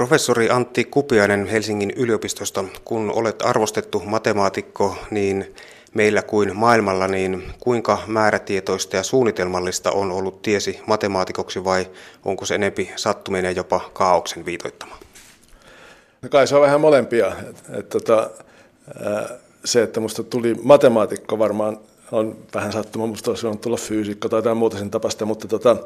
Professori Antti Kupiainen Helsingin yliopistosta, kun olet arvostettu matemaatikko niin meillä kuin maailmalla, niin kuinka määrätietoista ja suunnitelmallista on ollut tiesi matemaatikoksi vai onko se enempi sattuminen jopa kaauksen viitoittama? No kai se on vähän molempia. Et, tota, se, että minusta tuli matemaatikko varmaan on vähän sattuma, minusta olisi tulla fyysikko tai jotain muuta sen tapasta, mutta tota,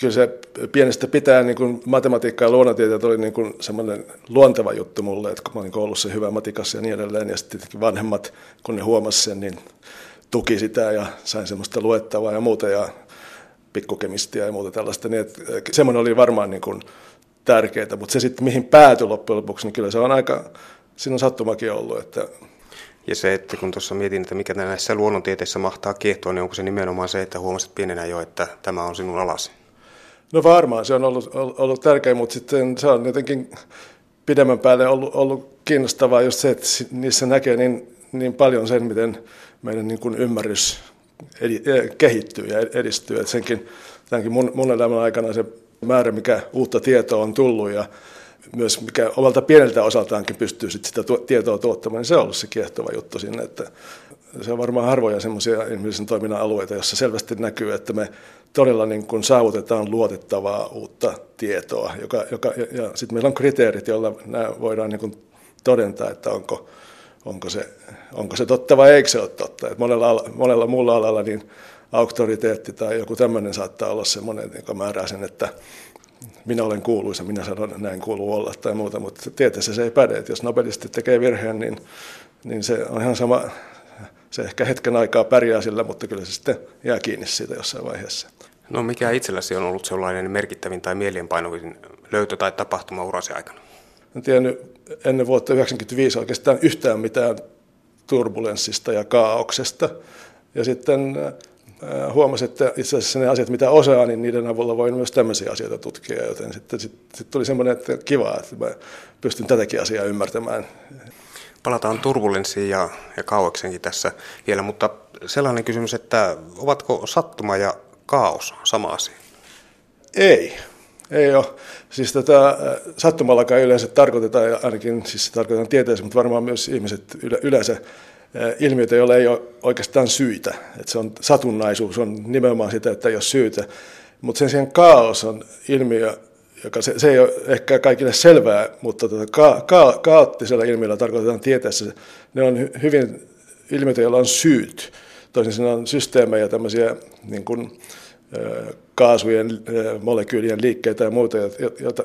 kyllä se pienestä pitää niin kuin matematiikka ja luonnontieteet oli niin kuin semmoinen luonteva juttu mulle, että kun mä olin koulussa hyvä matikassa ja niin edelleen, ja sitten vanhemmat, kun ne huomasi sen, niin tuki sitä ja sain semmoista luettavaa ja muuta ja pikkukemistia ja muuta tällaista, niin että semmoinen oli varmaan niin kuin tärkeää, mutta se sitten mihin päätyi loppujen lopuksi, niin kyllä se on aika, siinä on sattumakin ollut, että ja se, että kun tuossa mietin, että mikä näissä luonnontieteissä mahtaa kiehtoa, niin onko se nimenomaan se, että huomasit pienenä jo, että tämä on sinun alasi? No varmaan, se on ollut, ollut tärkeä, mutta sitten se on jotenkin pidemmän päälle ollut, ollut kiinnostavaa just se, että niissä näkee niin, niin paljon sen, miten meidän niin kuin ymmärrys edi, eh, kehittyy ja edistyy. Että senkin, tämänkin mun, mun elämän aikana se määrä, mikä uutta tietoa on tullut ja myös mikä omalta pieneltä osaltaankin pystyy sit sitä tietoa tuottamaan, niin se on ollut se kiehtova juttu sinne. Että se on varmaan harvoja semmoisia ihmisen toiminnan alueita, jossa selvästi näkyy, että me todella niin kuin saavutetaan luotettavaa uutta tietoa. Joka, joka, ja, ja sitten meillä on kriteerit, joilla nämä voidaan niin kuin todentaa, että onko, onko, se, onko se totta vai eikö se ole totta. Et monella, monella muulla alalla niin auktoriteetti tai joku tämmöinen saattaa olla semmoinen, joka määrää sen, että minä olen kuuluisa, minä sanon, että näin kuuluu olla tai muuta, mutta tieteessä se ei päde. Että jos nobelisti tekee virheen, niin, niin se on ihan sama, se ehkä hetken aikaa pärjää sillä, mutta kyllä se sitten jää kiinni siitä jossain vaiheessa. No mikä itselläsi on ollut sellainen merkittävin tai mielienpainuvin löytö tai tapahtuma urasi aikana? En tiennyt ennen vuotta 1995 oikeastaan yhtään mitään turbulenssista ja kaauksesta. Ja sitten äh, huomasin, että itse asiassa ne asiat, mitä osaa, niin niiden avulla voin myös tämmöisiä asioita tutkia. Joten sitten sit, sit tuli semmoinen, että kiva, että mä pystyn tätäkin asiaa ymmärtämään. Palataan turbulenssiin ja, ja kaueksenkin tässä vielä, mutta sellainen kysymys, että ovatko sattuma ja kaos sama asia? Ei. Ei ole. Siis tätä äh, sattumallakaan yleensä tarkoitetaan, ainakin siis tarkoitetaan tieteessä, mutta varmaan myös ihmiset yleensä äh, ilmiöitä, joilla ei ole oikeastaan syitä. Että se on satunnaisuus, on nimenomaan sitä, että ei ole syytä. Mutta sen sijaan kaos on ilmiö, joka se, se ei ole ehkä kaikille selvää, mutta tota, ka, ka, kaoottisella ilmiöllä tarkoitetaan tieteessä, ne on hyvin ilmiöitä, joilla on syyt. Toisin sanoen systeemejä, tämmöisiä niin kuin, kaasujen, molekyylien liikkeitä ja muita,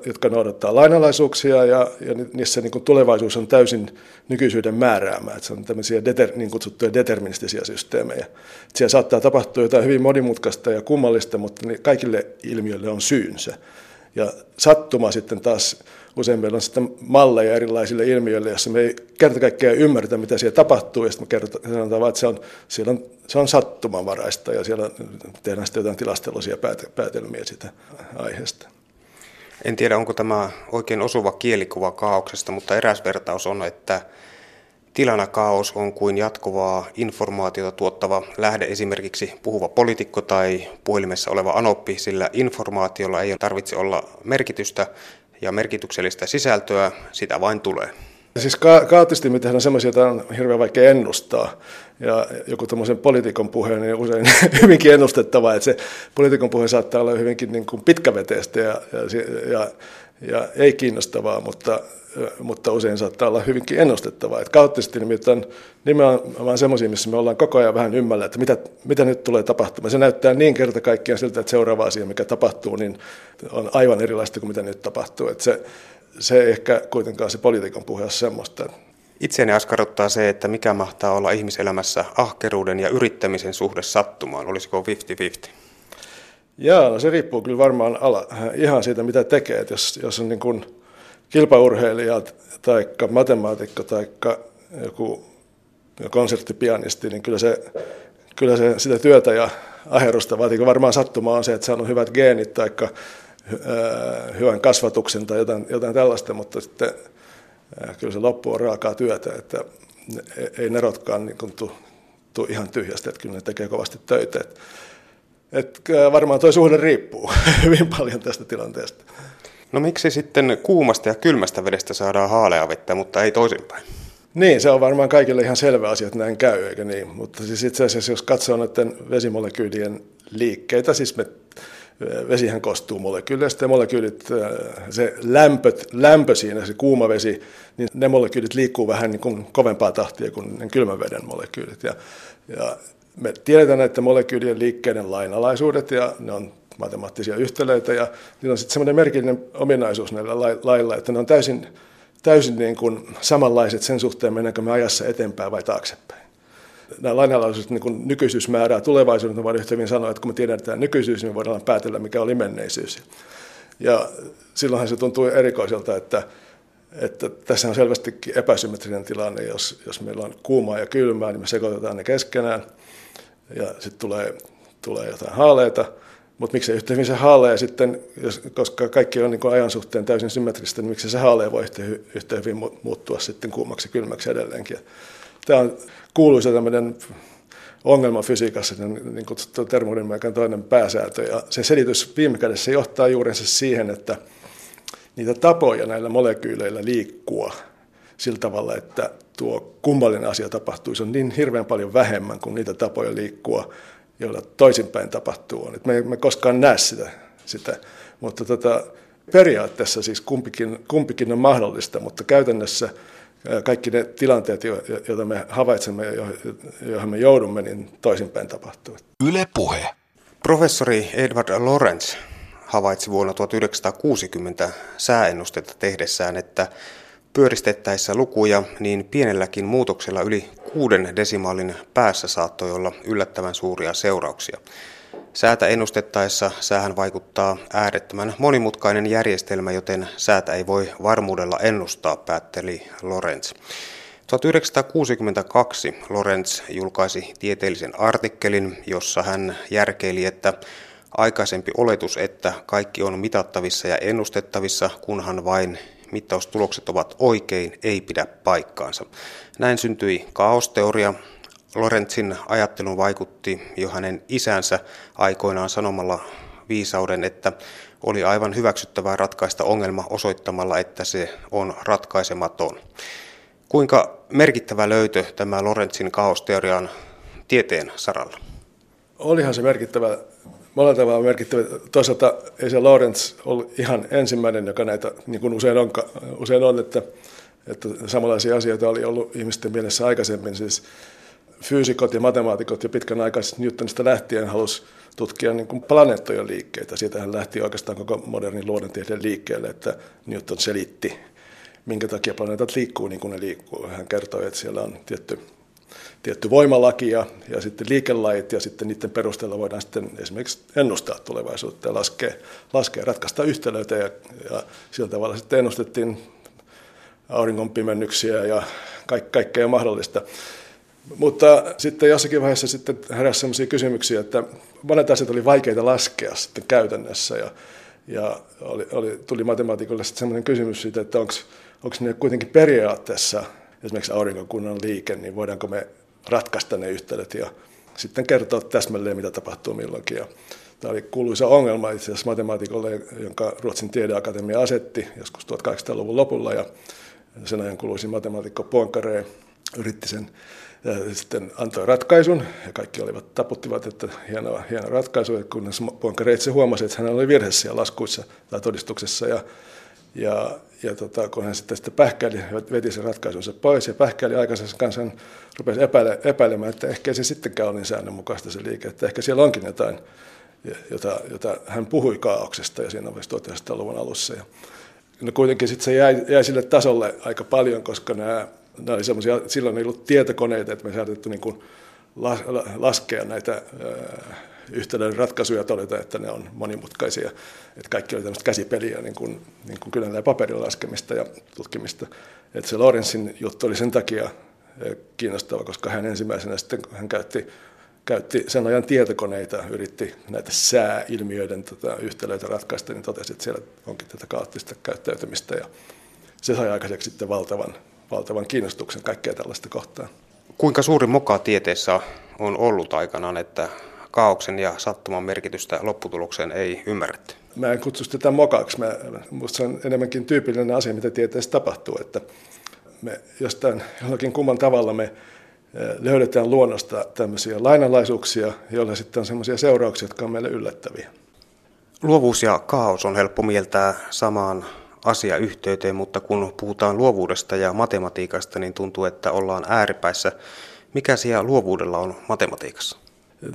jotka noudattaa lainalaisuuksia ja, ja niissä niin kuin tulevaisuus on täysin nykyisyyden määräämä. Että se on tämmöisiä deter, niin kutsuttuja deterministisia systeemejä. Että siellä saattaa tapahtua jotain hyvin monimutkaista ja kummallista, mutta kaikille ilmiöille on syynsä. Ja sattuma sitten taas usein meillä on sitten malleja erilaisille ilmiöille, joissa me ei kerta kaikkiaan ymmärretä, mitä siellä tapahtuu, ja sitten me kerrotaan, sanotaan että se on, siellä on, se on sattumanvaraista, ja siellä tehdään sitten jotain tilasteluisia päätelmiä sitä aiheesta. En tiedä, onko tämä oikein osuva kielikuva kaauksesta, mutta eräs vertaus on, että tilana kaos on kuin jatkuvaa informaatiota tuottava lähde, esimerkiksi puhuva poliitikko tai puhelimessa oleva anoppi, sillä informaatiolla ei tarvitse olla merkitystä, ja merkityksellistä sisältöä, sitä vain tulee. Siis ka- kaoottisesti me tehdään sellaisia, joita on hirveän vaikea ennustaa. Ja joku tämmöisen poliitikon puhe niin usein hyvinkin ennustettava, että se poliitikon puhe saattaa olla hyvinkin niin kuin pitkäveteistä ja, ja, ja, ja ei kiinnostavaa, mutta, mutta usein saattaa olla hyvinkin ennustettavaa. Että kaoottisesti nimittäin nimenomaan semmoisia, missä me ollaan koko ajan vähän ymmällä, että mitä, mitä nyt tulee tapahtumaan. Se näyttää niin kerta kaikkiaan siltä, että seuraava asia, mikä tapahtuu, niin on aivan erilaista kuin mitä nyt tapahtuu. Että se, se ehkä kuitenkaan se poliitikon puhe ole semmoista. Itseäni askarruttaa se, että mikä mahtaa olla ihmiselämässä ahkeruuden ja yrittämisen suhde sattumaan. Olisiko 50-50? Joo, no se riippuu kyllä varmaan ala, ihan siitä, mitä tekee. Et jos, jos on niin kuin kilpaurheilija tai matemaatikko tai joku konserttipianisti, niin kyllä se, kyllä se sitä työtä ja aherusta vaatii. Varmaan sattuma on se, että on hyvät geenit tai hyvän kasvatuksen tai jotain, jotain tällaista, mutta sitten kyllä se loppu on raakaa työtä, että ei nerotkaan niin kuin tu, tu ihan tyhjästä, että kyllä ne tekee kovasti töitä. Että, että varmaan tuo suhde riippuu hyvin paljon tästä tilanteesta. No miksi sitten kuumasta ja kylmästä vedestä saadaan haalea vettä, mutta ei toisinpäin? Niin, se on varmaan kaikille ihan selvä asia, että näin käy, eikä niin? Mutta siis itse asiassa, jos katsoo näiden vesimolekyylien liikkeitä, siis me, vesihän koostuu molekyyleistä ja molekyylit, se lämpö, lämpö siinä, se kuuma vesi, niin ne molekyylit liikkuu vähän niin kuin kovempaa tahtia kuin ne kylmän veden molekyylit. Ja, ja me tiedetään näiden molekyylien liikkeiden lainalaisuudet ja ne on matemaattisia yhtälöitä ja niillä on sitten semmoinen merkillinen ominaisuus näillä lailla, että ne on täysin, täysin niin kuin samanlaiset sen suhteen, mennäänkö me ajassa eteenpäin vai taaksepäin. Nämä lainalaisuudet niin nykyisyys määrää tulevaisuuden, voidaan yhtä hyvin sanoa, että kun me tiedetään nykyisyys, niin voidaan päätellä, mikä oli menneisyys. Ja silloinhan se tuntuu erikoiselta, että, että tässä on selvästi epäsymmetrinen tilanne, jos, jos meillä on kuumaa ja kylmää, niin me sekoitetaan ne keskenään ja sitten tulee, tulee jotain haaleita – mutta miksei yhtä hyvin se haalea sitten, jos, koska kaikki on niin ajan suhteen täysin symmetristä, niin miksi se haalea voi yhtä, yhtä hyvin muuttua sitten kuumaksi ja kylmäksi edelleenkin. Tämä on kuuluisa tämmöinen ongelma fysiikassa, niin kutsuttu termodynamiikan toinen pääsääntö. Ja sen selitys viime kädessä johtaa juurensa siihen, että niitä tapoja näillä molekyyleillä liikkua sillä tavalla, että tuo kummallinen asia tapahtuisi, on niin hirveän paljon vähemmän kuin niitä tapoja liikkua, joilla toisinpäin tapahtuu. me emme koskaan näe sitä, sitä. mutta tota, periaatteessa siis kumpikin, kumpikin on mahdollista, mutta käytännössä kaikki ne tilanteet, joita me havaitsemme ja joihin me joudumme, niin toisinpäin tapahtuu. Yle puhe. Professori Edward Lorenz havaitsi vuonna 1960 sääennustetta tehdessään, että Pyöristettäessä lukuja, niin pienelläkin muutoksella yli kuuden desimaalin päässä saattoi olla yllättävän suuria seurauksia. Säätä ennustettaessa säähän vaikuttaa äärettömän monimutkainen järjestelmä, joten säätä ei voi varmuudella ennustaa, päätteli Lorenz. 1962 Lorenz julkaisi tieteellisen artikkelin, jossa hän järkeili, että aikaisempi oletus, että kaikki on mitattavissa ja ennustettavissa, kunhan vain mittaustulokset ovat oikein, ei pidä paikkaansa. Näin syntyi kaosteoria. Lorenzin ajattelun vaikutti jo hänen isänsä aikoinaan sanomalla viisauden, että oli aivan hyväksyttävää ratkaista ongelma osoittamalla, että se on ratkaisematon. Kuinka merkittävä löytö tämä Lorenzin kaosteorian tieteen saralla? Olihan se merkittävä monella tavalla merkittävä. Toisaalta ei se Lawrence ollut ihan ensimmäinen, joka näitä, niin kuin usein on, usein on että, että samanlaisia asioita oli ollut ihmisten mielessä aikaisemmin. Siis fyysikot ja matemaatikot jo pitkän aikaa Newtonista lähtien halusi tutkia niin kuin planeettojen liikkeitä. Siitähän lähti oikeastaan koko modernin luonnontieteen liikkeelle, että Newton selitti, minkä takia planeetat liikkuu niin kuin ne liikkuu. Hän kertoi, että siellä on tietty tietty voimalaki ja, ja sitten liikelait ja sitten niiden perusteella voidaan sitten esimerkiksi ennustaa tulevaisuutta ja laskea, laskea ratkaista yhtälöitä ja, ja sillä tavalla sitten ennustettiin auringon pimennyksiä ja kaik, kaikkea mahdollista. Mutta sitten jossakin vaiheessa sitten heräsi sellaisia kysymyksiä, että monet asiat oli vaikeita laskea sitten käytännössä ja, ja oli, oli, tuli matemaatikolle sitten sellainen kysymys siitä, että onko ne kuitenkin periaatteessa esimerkiksi aurinkokunnan liike, niin voidaanko me ratkaista ne yhtälöt ja sitten kertoa täsmälleen, mitä tapahtuu milloinkin. Ja tämä oli kuuluisa ongelma itse asiassa matemaatikolle, jonka Ruotsin tiedeakatemia asetti joskus 1800-luvun lopulla. Ja sen ajan kuuluisi matemaatikko Poincaré yritti sen ja sitten antoi ratkaisun ja kaikki olivat taputtivat, että hieno, hieno ratkaisu, kunnes Poincaré itse huomasi, että hän oli virheessä siellä laskuissa tai todistuksessa ja ja, ja tota, kun hän sitten, sitten pähkäili, veti sen ratkaisunsa pois ja pähkäili aikansa kanssa, hän rupesi epäile, epäilemään, että ehkä se sittenkään ole niin säännönmukaista se liike, että ehkä siellä onkin jotain, jota, jota hän puhui kaauksesta ja siinä vaiheessa 1900-luvun alussa. Ja, no kuitenkin sitten se jäi, jäi sille tasolle aika paljon, koska nämä, nämä oli semmoisia, silloin ei ollut tietokoneita, että me saatettu niin kuin laskea näitä yhtälön ratkaisuja todeta, että ne on monimutkaisia. Että kaikki oli tämmöistä käsipeliä, niin kuin, niin kuin kyllä paperilla laskemista ja tutkimista. Että se Lorenzin juttu oli sen takia eh, kiinnostava, koska hän ensimmäisenä sitten hän käytti, käytti sen ajan tietokoneita, yritti näitä sääilmiöiden tota, yhtälöitä ratkaista, niin totesi, että siellä onkin tätä kaoottista käyttäytymistä. Ja se sai aikaiseksi sitten valtavan, valtavan kiinnostuksen kaikkea tällaista kohtaa. Kuinka suuri moka tieteessä on ollut aikanaan, että kaauksen ja sattuman merkitystä lopputulokseen ei ymmärretty? mä en kutsu sitä mokaksi. Mä, musta se on enemmänkin tyypillinen asia, mitä tieteessä tapahtuu, että me jostain jollakin kumman tavalla me löydetään luonnosta tämmöisiä lainalaisuuksia, joilla sitten on semmoisia seurauksia, jotka on meille yllättäviä. Luovuus ja kaos on helppo mieltää samaan asiayhteyteen, mutta kun puhutaan luovuudesta ja matematiikasta, niin tuntuu, että ollaan ääripäissä. Mikä siellä luovuudella on matematiikassa?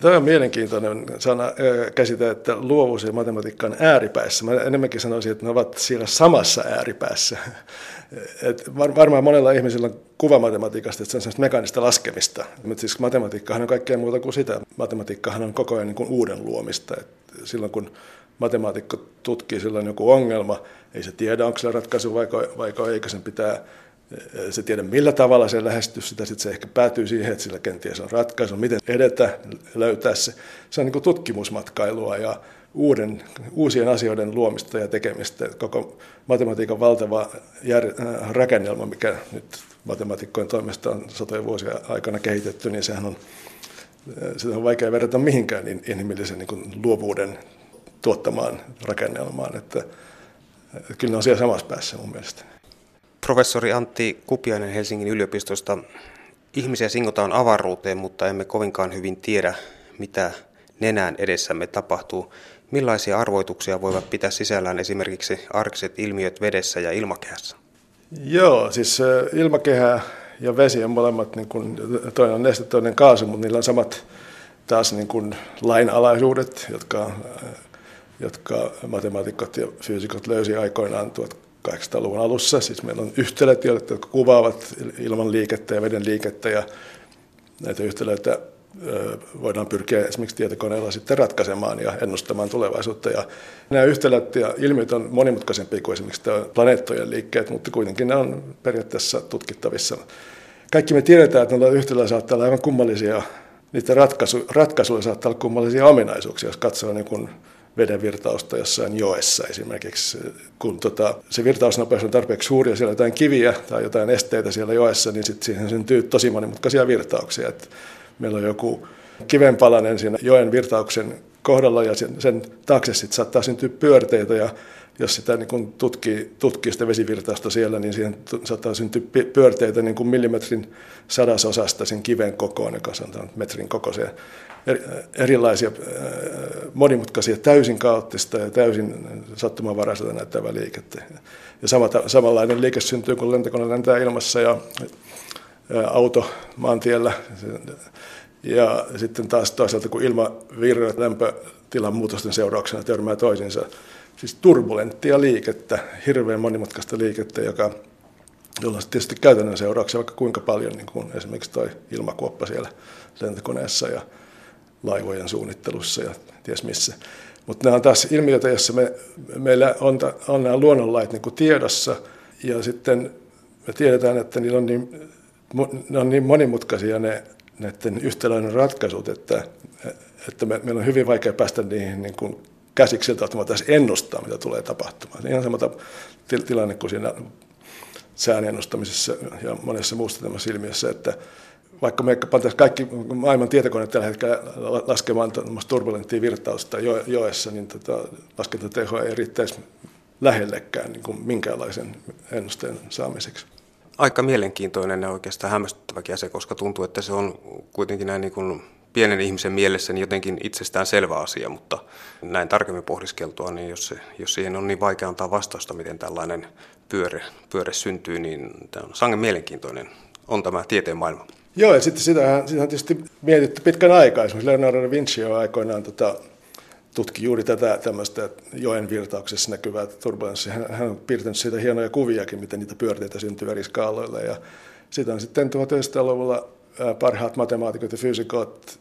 Tämä on mielenkiintoinen sana käsite, että luovuus ja matematiikka on ääripäissä. Mä enemmänkin sanoisin, että ne ovat siellä samassa ääripäässä. Et varmaan monella ihmisellä on kuva matematiikasta, että se on sellaista mekaanista laskemista. Mutta siis matematiikkahan on kaikkea muuta kuin sitä. Matematiikkahan on koko ajan niin kuin uuden luomista. Et silloin kun matemaatikko tutkii silloin joku ongelma, ei se tiedä, onko se ratkaisu vai, vai eikö sen pitää se tiedä millä tavalla se lähestyy sitä, sitten se ehkä päätyy siihen, että sillä kenties on ratkaisu, miten edetä, löytää se. Se on niin tutkimusmatkailua ja uuden, uusien asioiden luomista ja tekemistä. Koko matematiikan valtava jär, äh, rakennelma, mikä nyt matemaatikkojen toimesta on satojen vuosia aikana kehitetty, niin sehän on, äh, sitä on vaikea verrata mihinkään niin inhimillisen niin luovuuden tuottamaan rakennelmaan. Että, että kyllä ne on siellä samassa päässä mun mielestä. Professori Antti Kupiainen Helsingin yliopistosta. Ihmisiä singotaan avaruuteen, mutta emme kovinkaan hyvin tiedä, mitä nenään edessämme tapahtuu. Millaisia arvoituksia voivat pitää sisällään esimerkiksi arkiset ilmiöt vedessä ja ilmakehässä? Joo, siis ilmakehä ja vesi on molemmat, niin kuin, toinen on neste, toinen kaasu, mutta niillä on samat taas niin kuin lainalaisuudet, jotka, jotka matemaatikot ja fyysikot löysi aikoinaan 1800-luvun alussa. Siis meillä on yhtälöt, jotka kuvaavat ilman liikettä ja veden liikettä ja näitä yhtälöitä voidaan pyrkiä esimerkiksi tietokoneella sitten ratkaisemaan ja ennustamaan tulevaisuutta. Ja nämä yhtälöt ja ilmiöt on monimutkaisempia kuin esimerkiksi planeettojen liikkeet, mutta kuitenkin ne on periaatteessa tutkittavissa. Kaikki me tiedetään, että noilla yhtälöillä saattaa olla aivan kummallisia, niiden ratkaisu, saattaa olla kummallisia ominaisuuksia, jos katsoo niin kuin veden virtausta jossain joessa esimerkiksi. Kun tota, se virtausnopeus on tarpeeksi suuri ja siellä on jotain kiviä tai jotain esteitä siellä joessa, niin sitten siihen syntyy tosi monimutkaisia virtauksia. Et meillä on joku kivenpalanen siinä joen virtauksen kohdalla ja sen, sen taakse sitten saattaa syntyä pyörteitä ja jos sitä niin kun tutkii, tutkii sitä vesivirtausta siellä, niin siihen saattaa syntyä pyörteitä niin kuin millimetrin sadasosasta sen kiven kokoon, joka on metrin kokoisia. Erilaisia monimutkaisia, täysin kaoottista ja täysin sattumanvaraiselta näyttävää liikettä. Ja sama, samanlainen liike syntyy, kun lentokone lentää ilmassa ja auto maantiellä. Ja sitten taas toisaalta, kun ilmavirrat lämpötilan muutosten seurauksena törmää toisinsa, siis turbulenttia liikettä, hirveän monimutkaista liikettä, joka, jolla on tietysti käytännön seurauksia vaikka kuinka paljon, niin kuin esimerkiksi tuo ilmakuoppa siellä lentokoneessa ja laivojen suunnittelussa ja ties missä. Mutta nämä on taas ilmiöitä, joissa me, meillä on, on nämä luonnonlait niin kuin tiedossa ja sitten me tiedetään, että niillä on niin, ne on niin monimutkaisia ne näiden yhtälöiden ratkaisut, että, että me, meillä on hyvin vaikea päästä niihin niin kuin käsiksi siltä, että me voitaisiin ennustaa, mitä tulee tapahtumaan. Ihan sama tilanne kuin siinä sään ennustamisessa ja monessa muussa tämmöisessä ilmiössä, että vaikka me pantaisiin kaikki maailman tietokoneet tällä hetkellä laskemaan turbulenttia virtausta joessa, niin tota, laskentateho ei riittäisi lähellekään niin kuin minkäänlaisen ennusteen saamiseksi. Aika mielenkiintoinen ja oikeastaan hämmästyttäväkin asia, koska tuntuu, että se on kuitenkin näin niin kuin pienen ihmisen mielessä niin jotenkin itsestään selvä asia, mutta näin tarkemmin pohdiskeltua, niin jos, se, jos siihen on niin vaikea antaa vastausta, miten tällainen pyöre, pyöre syntyy, niin tämä on sangen mielenkiintoinen on tämä tieteen maailma. Joo, ja sitten sitähän, sitähän tietysti mietitty pitkän aikaa. Esimerkiksi Leonardo da Vinci on aikoinaan tota, tutki juuri tätä tämmöistä joen virtauksessa näkyvää turbulenssia. Hän, hän on piirtänyt siitä hienoja kuviakin, miten niitä pyörteitä syntyy eri skaaloilla. Ja sitä on sitten 1900-luvulla parhaat matemaatikot ja fyysikot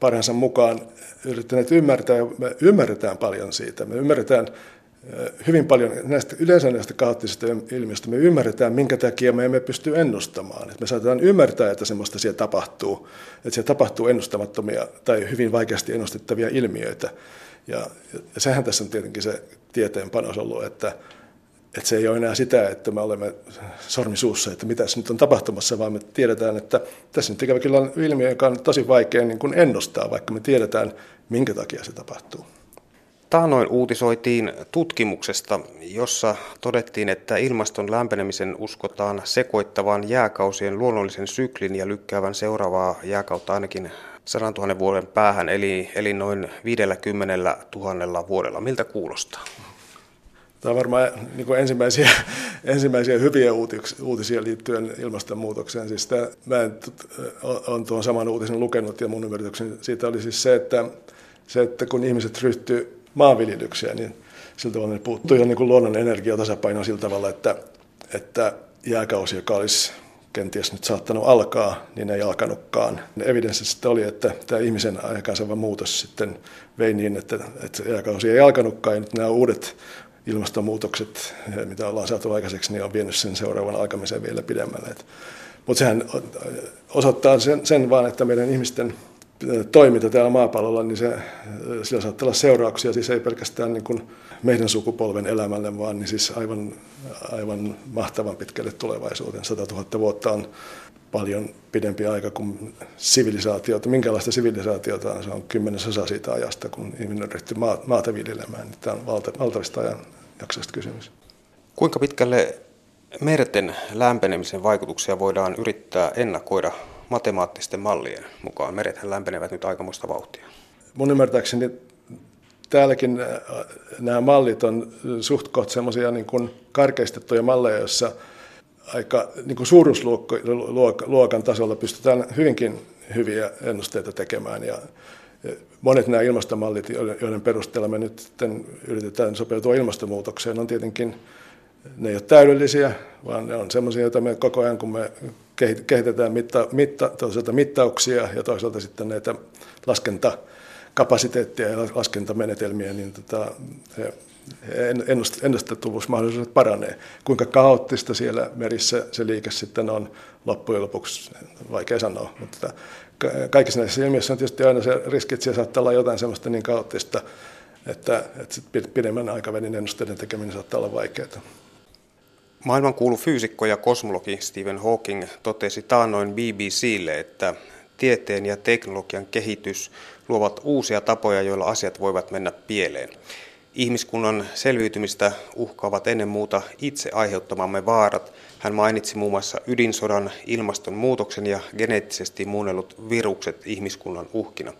parhaansa mukaan yrittäneet ymmärtää, ja me ymmärretään paljon siitä. Me ymmärretään hyvin paljon näistä, yleensä näistä kaoottisista ilmiöistä, me ymmärretään, minkä takia me emme pysty ennustamaan. Että me saatetaan ymmärtää, että semmoista siellä tapahtuu, että siellä tapahtuu ennustamattomia tai hyvin vaikeasti ennustettavia ilmiöitä. Ja, ja sehän tässä on tietenkin se tieteen panos ollut, että, että se ei ole enää sitä, että me olemme sormisuussa, että mitä nyt on tapahtumassa, vaan me tiedetään, että tässä nyt ikävä kyllä on ilmiö, joka on tosi vaikea niin kuin ennustaa, vaikka me tiedetään, minkä takia se tapahtuu. Taanoin uutisoitiin tutkimuksesta, jossa todettiin, että ilmaston lämpenemisen uskotaan sekoittavan jääkausien luonnollisen syklin ja lykkäävän seuraavaa jääkautta ainakin 100 000 vuoden päähän, eli, eli noin 50 000 vuodella. Miltä kuulostaa? Tämä on varmaan niin kuin ensimmäisiä, ensimmäisiä hyviä uutisia liittyen ilmastonmuutokseen. Siis tämä, mä olen tuon saman uutisen lukenut ja mun ymmärrykseni siitä oli siis se, että, se, että kun ihmiset ryhtyy maanviljelykseen, niin sillä tavalla ne puuttuu jo niin kuin luonnon energiatasapaino sillä tavalla, että, että jääkausi, joka olisi kenties nyt saattanut alkaa, niin ei alkanutkaan. Evidenssi sitten oli, että tämä ihmisen aikaansaava muutos sitten vei niin, että, että jääkausi ei alkanutkaan, ja nyt nämä uudet ilmastonmuutokset, mitä ollaan saatu aikaiseksi, niin on vienyt sen seuraavan alkamisen vielä pidemmälle. Mutta sehän osoittaa sen, sen vaan, että meidän ihmisten toiminta täällä maapallolla, niin se, sillä saattaa olla seurauksia, siis ei pelkästään niin kuin meidän sukupolven elämälle, vaan niin siis aivan, aivan mahtavan pitkälle tulevaisuuteen. 100 000 vuotta on paljon pidempi aika kuin sivilisaatiota. Minkälaista sivilisaatiota on? Se on kymmenesosa siitä ajasta, kun ihminen ryhtyy maata viljelemään. Niin tämä on valta, valtavista ajan jaksoista kysymys. Kuinka pitkälle merten lämpenemisen vaikutuksia voidaan yrittää ennakoida matemaattisten mallien mukaan? Merethän lämpenevät nyt aikamoista vauhtia. Mun ymmärtääkseni täälläkin äh, nämä mallit on suht kohta semmoisia niin kuin karkeistettuja malleja, joissa aika niin kuin suuruusluokan tasolla pystytään hyvinkin hyviä ennusteita tekemään. Ja monet nämä ilmastomallit, joiden perusteella me nyt yritetään sopeutua ilmastonmuutokseen, on tietenkin, ne ei ole täydellisiä, vaan ne on semmoisia, joita me koko ajan, kun me kehitetään mitta, mitta, toisaalta mittauksia ja toisaalta sitten näitä laskentakapasiteettia ja laskentamenetelmiä, niin tota, ennustettavuusmahdollisuudet paranee. Kuinka kaoottista siellä merissä se liike sitten on loppujen lopuksi, vaikea sanoa. Mutta kaikissa näissä ilmiöissä on tietysti aina se riski, että siellä saattaa olla jotain sellaista niin kaoottista, että, että pidemmän aikavälin ennusteiden tekeminen saattaa olla vaikeaa. Maailmankuulu fyysikko ja kosmologi Stephen Hawking totesi taannoin BBClle, että tieteen ja teknologian kehitys luovat uusia tapoja, joilla asiat voivat mennä pieleen. Ihmiskunnan selviytymistä uhkaavat ennen muuta itse aiheuttamamme vaarat. Hän mainitsi muun muassa ydinsodan, ilmastonmuutoksen ja geneettisesti muunnellut virukset ihmiskunnan uhkina.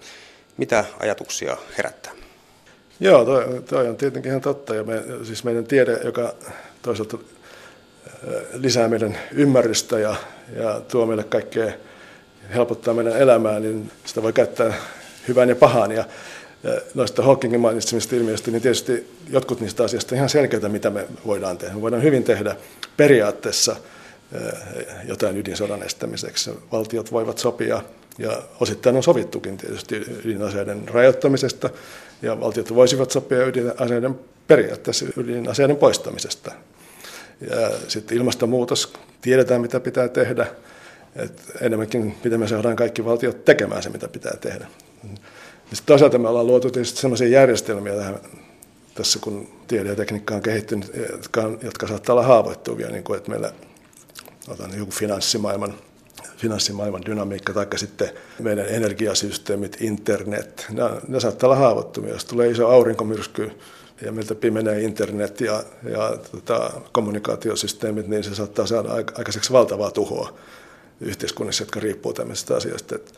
Mitä ajatuksia herättää? Joo, toi, toi on tietenkin ihan totta. Ja me, siis meidän tiede, joka toisaalta lisää meidän ymmärrystä ja, ja tuo meille kaikkea, helpottaa meidän elämää, niin sitä voi käyttää hyvään ja pahaan. Ja noista Hawkingin mainitsemista ilmiöistä, niin tietysti jotkut niistä asioista ihan selkeitä, mitä me voidaan tehdä. Me voidaan hyvin tehdä periaatteessa jotain ydinsodan estämiseksi. Valtiot voivat sopia, ja osittain on sovittukin tietysti ydinaseiden rajoittamisesta, ja valtiot voisivat sopia ydinaseiden periaatteessa ydinaseiden poistamisesta. Ja sitten ilmastonmuutos, tiedetään mitä pitää tehdä, että enemmänkin miten me saadaan kaikki valtiot tekemään se, mitä pitää tehdä. Sitten toisaalta me ollaan luotu tietysti sellaisia järjestelmiä tähän, tässä, kun tiede ja tekniikka on kehittynyt, jotka, on, jotka saattaa olla haavoittuvia, niin kuin, että meillä otan joku finanssimaailman, finanssimaailman dynamiikka tai sitten meidän energiasysteemit, internet, ne, ne saattaa olla haavoittuvia. Jos tulee iso aurinkomyrsky ja meiltä pimenee internet ja, ja tota, kommunikaatiosysteemit, niin se saattaa saada aikaiseksi valtavaa tuhoa yhteiskunnissa, jotka riippuu tämmöisistä asioista. Että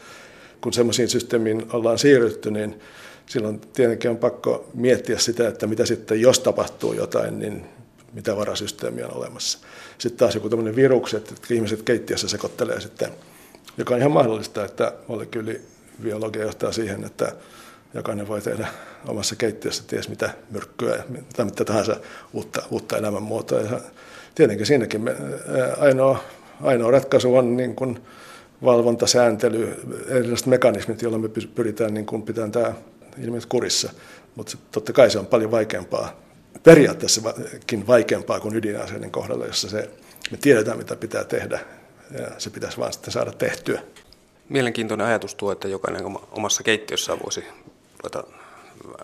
kun semmoisiin systeemiin ollaan siirrytty, niin silloin tietenkin on pakko miettiä sitä, että mitä sitten, jos tapahtuu jotain, niin mitä varasysteemiä on olemassa. Sitten taas joku tämmöinen virukset, että ihmiset keittiössä sekoittelee sitten, joka on ihan mahdollista, että molekyylibiologia johtaa siihen, että jokainen voi tehdä omassa keittiössä ties mitä myrkkyä tai mitä tahansa uutta, uutta elämänmuotoa. Ja tietenkin siinäkin me, ainoa, ainoa ratkaisu on niin kuin valvonta, sääntely, erilaiset mekanismit, joilla me pyritään niin kuin pitämään tämä ilmiöt kurissa. Mutta totta kai se on paljon vaikeampaa, periaatteessakin vaikeampaa kuin ydinaseiden kohdalla, jossa se, me tiedetään, mitä pitää tehdä, ja se pitäisi vaan sitten saada tehtyä. Mielenkiintoinen ajatus tuo, että jokainen omassa keittiössään voisi ruveta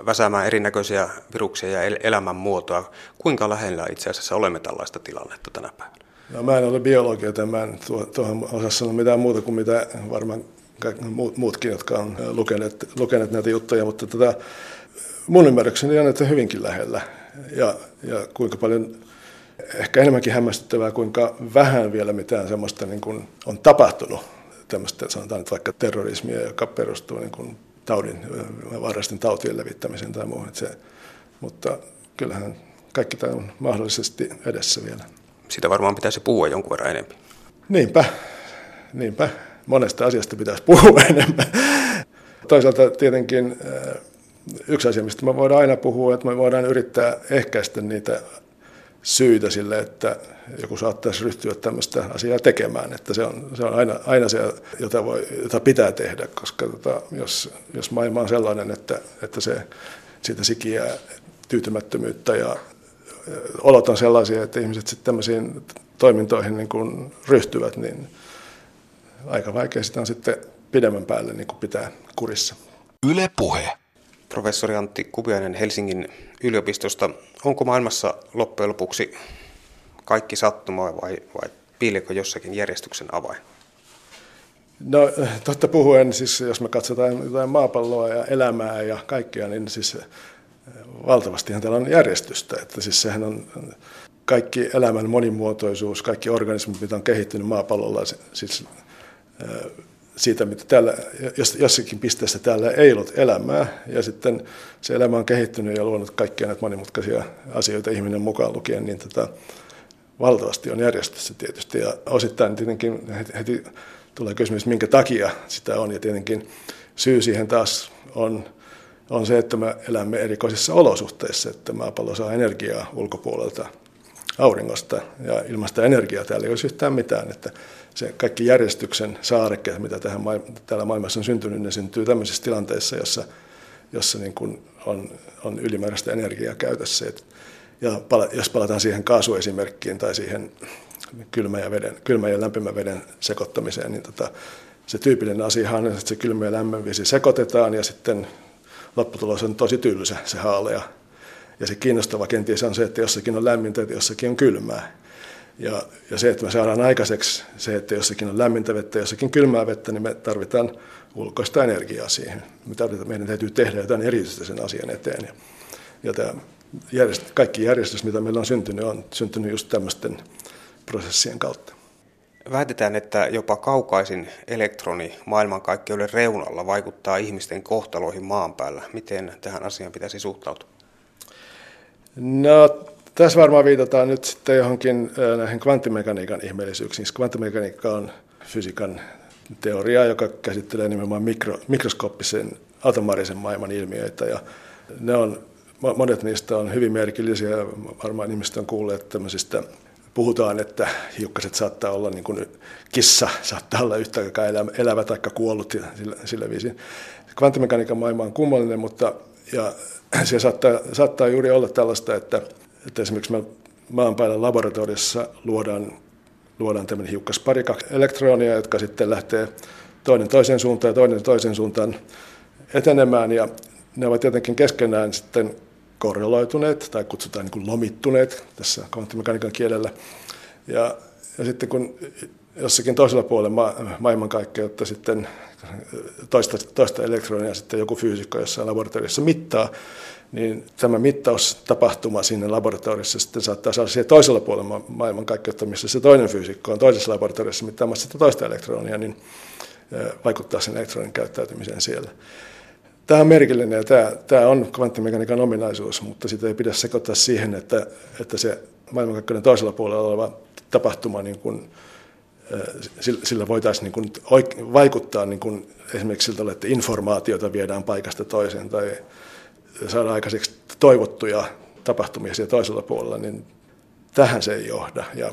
väsäämään erinäköisiä viruksia ja elämänmuotoa. Kuinka lähellä itse asiassa olemme tällaista tilannetta tänä päivänä? No, mä en ole biologi, joten mä en tuohon osaa sanoa mitään muuta kuin mitä varmaan muutkin, jotka on lukeneet, lukeneet näitä juttuja, mutta tota, mun ymmärrykseni on, että hyvinkin lähellä. Ja, ja kuinka paljon, ehkä enemmänkin hämmästyttävää, kuinka vähän vielä mitään semmoista niin on tapahtunut, tämmöistä sanotaan nyt vaikka terrorismia, joka perustuu niin kuin taudin, vaarallisten tautien levittämiseen tai muuhun. Se, mutta kyllähän kaikki tämä on mahdollisesti edessä vielä. Sitä varmaan pitäisi puhua jonkun verran enemmän. Niinpä, niinpä. Monesta asiasta pitäisi puhua enemmän. Toisaalta tietenkin yksi asia, mistä me voidaan aina puhua, että me voidaan yrittää ehkäistä niitä syitä sille, että joku saattaisi ryhtyä tämmöistä asiaa tekemään. Että se on, se on aina, aina se, jota, voi, jota pitää tehdä, koska tota, jos, jos maailma on sellainen, että, että se, siitä sikiää tyytymättömyyttä ja olot on sellaisia, että ihmiset sitten tämmöisiin toimintoihin niin kuin ryhtyvät, niin aika vaikea sitä on sitten pidemmän päälle niin kuin pitää kurissa. Yle Puhe. Professori Antti Kupiainen Helsingin yliopistosta. Onko maailmassa loppujen lopuksi kaikki sattumaa vai, vai piileekö jossakin järjestyksen avain? No totta puhuen, siis jos me katsotaan jotain maapalloa ja elämää ja kaikkea, niin siis eh, valtavastihan täällä on järjestystä. Että siis sehän on kaikki elämän monimuotoisuus, kaikki organismit, mitä on kehittynyt maapallolla, siis eh, siitä, mitä täällä, jossakin pisteessä täällä ei ollut elämää, ja sitten se elämä on kehittynyt ja luonut kaikkia näitä monimutkaisia asioita ihminen mukaan lukien, niin tota, valtavasti on järjestössä tietysti, ja osittain tietenkin heti, heti tulee kysymys, minkä takia sitä on, ja tietenkin syy siihen taas on, on se, että me elämme erikoisissa olosuhteissa, että maapallo saa energiaa ulkopuolelta auringosta, ja ilmasta energiaa. Täällä ei olisi yhtään mitään, että se kaikki järjestyksen saarekkeet, mitä tähän, täällä maailmassa on syntynyt, ne syntyy tämmöisissä tilanteissa, jossa, jossa niin kuin on, on ylimääräistä energiaa käytössä. Ja jos palataan siihen kaasuesimerkkiin tai siihen kylmä ja, veden, kylmä ja lämpimän veden sekoittamiseen, niin tota, se tyypillinen asia on, että se kylmä ja lämmön vesi sekoitetaan ja sitten lopputulos on tosi tylsä, se haalea. Ja se kiinnostava kenties on se, että jossakin on lämmintä ja jossakin on kylmää. Ja, ja se, että me saadaan aikaiseksi se, että jossakin on lämmintä vettä jossakin kylmää vettä, niin me tarvitaan ulkoista energiaa siihen. Me tarvitaan, meidän täytyy tehdä jotain erityistä sen asian eteen. Ja, ja tämä järjest, kaikki järjestys, mitä meillä on syntynyt, on syntynyt just tämmöisten prosessien kautta. Väitetään, että jopa kaukaisin elektroni maailmankaikkeuden reunalla vaikuttaa ihmisten kohtaloihin maan päällä. Miten tähän asiaan pitäisi suhtautua? No, tässä varmaan viitataan nyt sitten johonkin näihin kvanttimekaniikan ihmeellisyyksiin. Siis kvanttimekaniikka on fysiikan teoria, joka käsittelee nimenomaan mikro, mikroskooppisen atomaarisen maailman ilmiöitä. Ja ne on, monet niistä on hyvin merkillisiä. Varmaan ihmiset on kuulleet tämmöisistä puhutaan, että hiukkaset saattaa olla niin kuin kissa, saattaa olla yhtä aikaa elävä tai kuollut sillä, sillä viisin. Kvanttimekaniikan maailma on kummallinen, mutta ja se saattaa, saattaa juuri olla tällaista, että että esimerkiksi me maan päällä laboratoriossa luodaan, luodaan tämmöinen hiukkaspari, kaksi elektronia, jotka sitten lähtee toinen toiseen suuntaan ja toinen toiseen suuntaan etenemään. Ja ne ovat jotenkin keskenään sitten korreloituneet tai kutsutaan niin kuin lomittuneet tässä kvanttimekaniikan kielellä. Ja, ja sitten kun jossakin toisella puolella ma- maailmankaikkeutta sitten toista, toista elektronia sitten joku fyysikko jossain laboratoriossa mittaa, niin tämä mittaustapahtuma siinä laboratoriossa sitten saattaa saada siihen toisella puolella maailmankaikkeutta, missä se toinen fyysikko on toisessa laboratoriossa mittaamassa sitä toista elektronia, niin vaikuttaa sen elektronin käyttäytymiseen siellä. Tämä on merkillinen ja tämä, tämä on kvanttimekaniikan ominaisuus, mutta sitä ei pidä sekoittaa siihen, että, että se maailmankaikkeuden toisella puolella oleva tapahtuma, niin kuin, sillä voitaisiin niin vaikuttaa niin kuin esimerkiksi siltä, että informaatiota viedään paikasta toiseen tai saada aikaiseksi toivottuja tapahtumia siellä toisella puolella, niin tähän se ei johda. Ja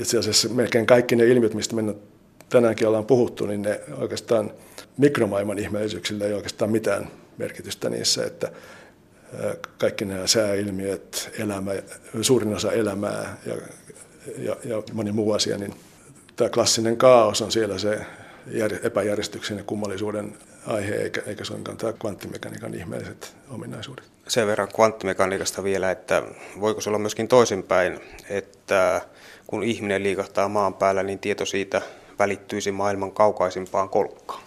itse asiassa melkein kaikki ne ilmiöt, mistä me tänäänkin ollaan puhuttu, niin ne oikeastaan mikromaailman ihmeellisyyksillä ei oikeastaan mitään merkitystä niissä, että kaikki nämä sääilmiöt, elämä, suurin osa elämää ja, ja, ja moni muu asia, niin tämä klassinen kaos on siellä se epäjärjestyksen ja kummallisuuden aihe, eikä, eikä suinkaan tämä kvanttimekaniikan ihmeelliset ominaisuudet. Sen verran kvanttimekaniikasta vielä, että voiko se olla myöskin toisinpäin, että kun ihminen liikahtaa maan päällä, niin tieto siitä välittyisi maailman kaukaisimpaan kolkkaan?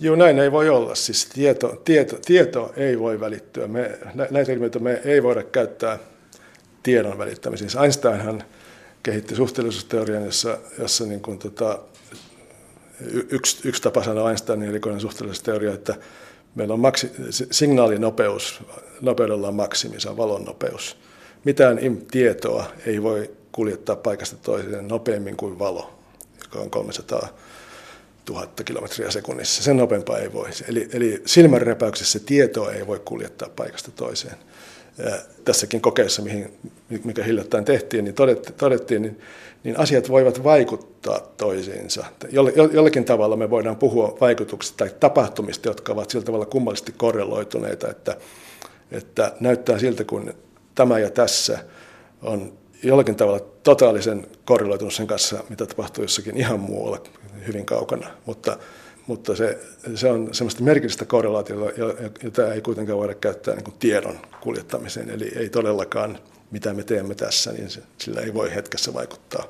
Joo, näin ei voi olla. Siis tieto, tieto, tieto ei voi välittyä. Me, näitä ilmiöitä me ei voida käyttää tiedon välittämiseen. Siis Einsteinhan kehitti suhteellisuusteorian, jossa, jossa niin kuin tota, yksi, yksi tapa sanoa Einsteinin erikoinen suhteellisuusteoria, että meillä on maksi, signaalinopeus, nopeudella on maksimi, se on valon nopeus. Mitään tietoa ei voi kuljettaa paikasta toiseen nopeammin kuin valo, joka on 300 000 kilometriä sekunnissa. Sen nopeampaa ei voi. Eli, eli silmänräpäyksessä tietoa ei voi kuljettaa paikasta toiseen. Tässäkin kokeessa, mihin, mikä hiljattain tehtiin, niin todettiin, todettiin niin, niin asiat voivat vaikuttaa toisiinsa. Jollakin tavalla me voidaan puhua vaikutuksista tai tapahtumista, jotka ovat sillä tavalla kummallisesti korreloituneita, että, että näyttää siltä, kun tämä ja tässä on jollakin tavalla totaalisen korreloitunut sen kanssa, mitä tapahtuu jossakin ihan muualla hyvin kaukana. Mutta, mutta se, se on semmoista merkillistä korrelaatiota, jota ei kuitenkaan voida käyttää niin kuin tiedon kuljettamiseen. Eli ei todellakaan, mitä me teemme tässä, niin sillä ei voi hetkessä vaikuttaa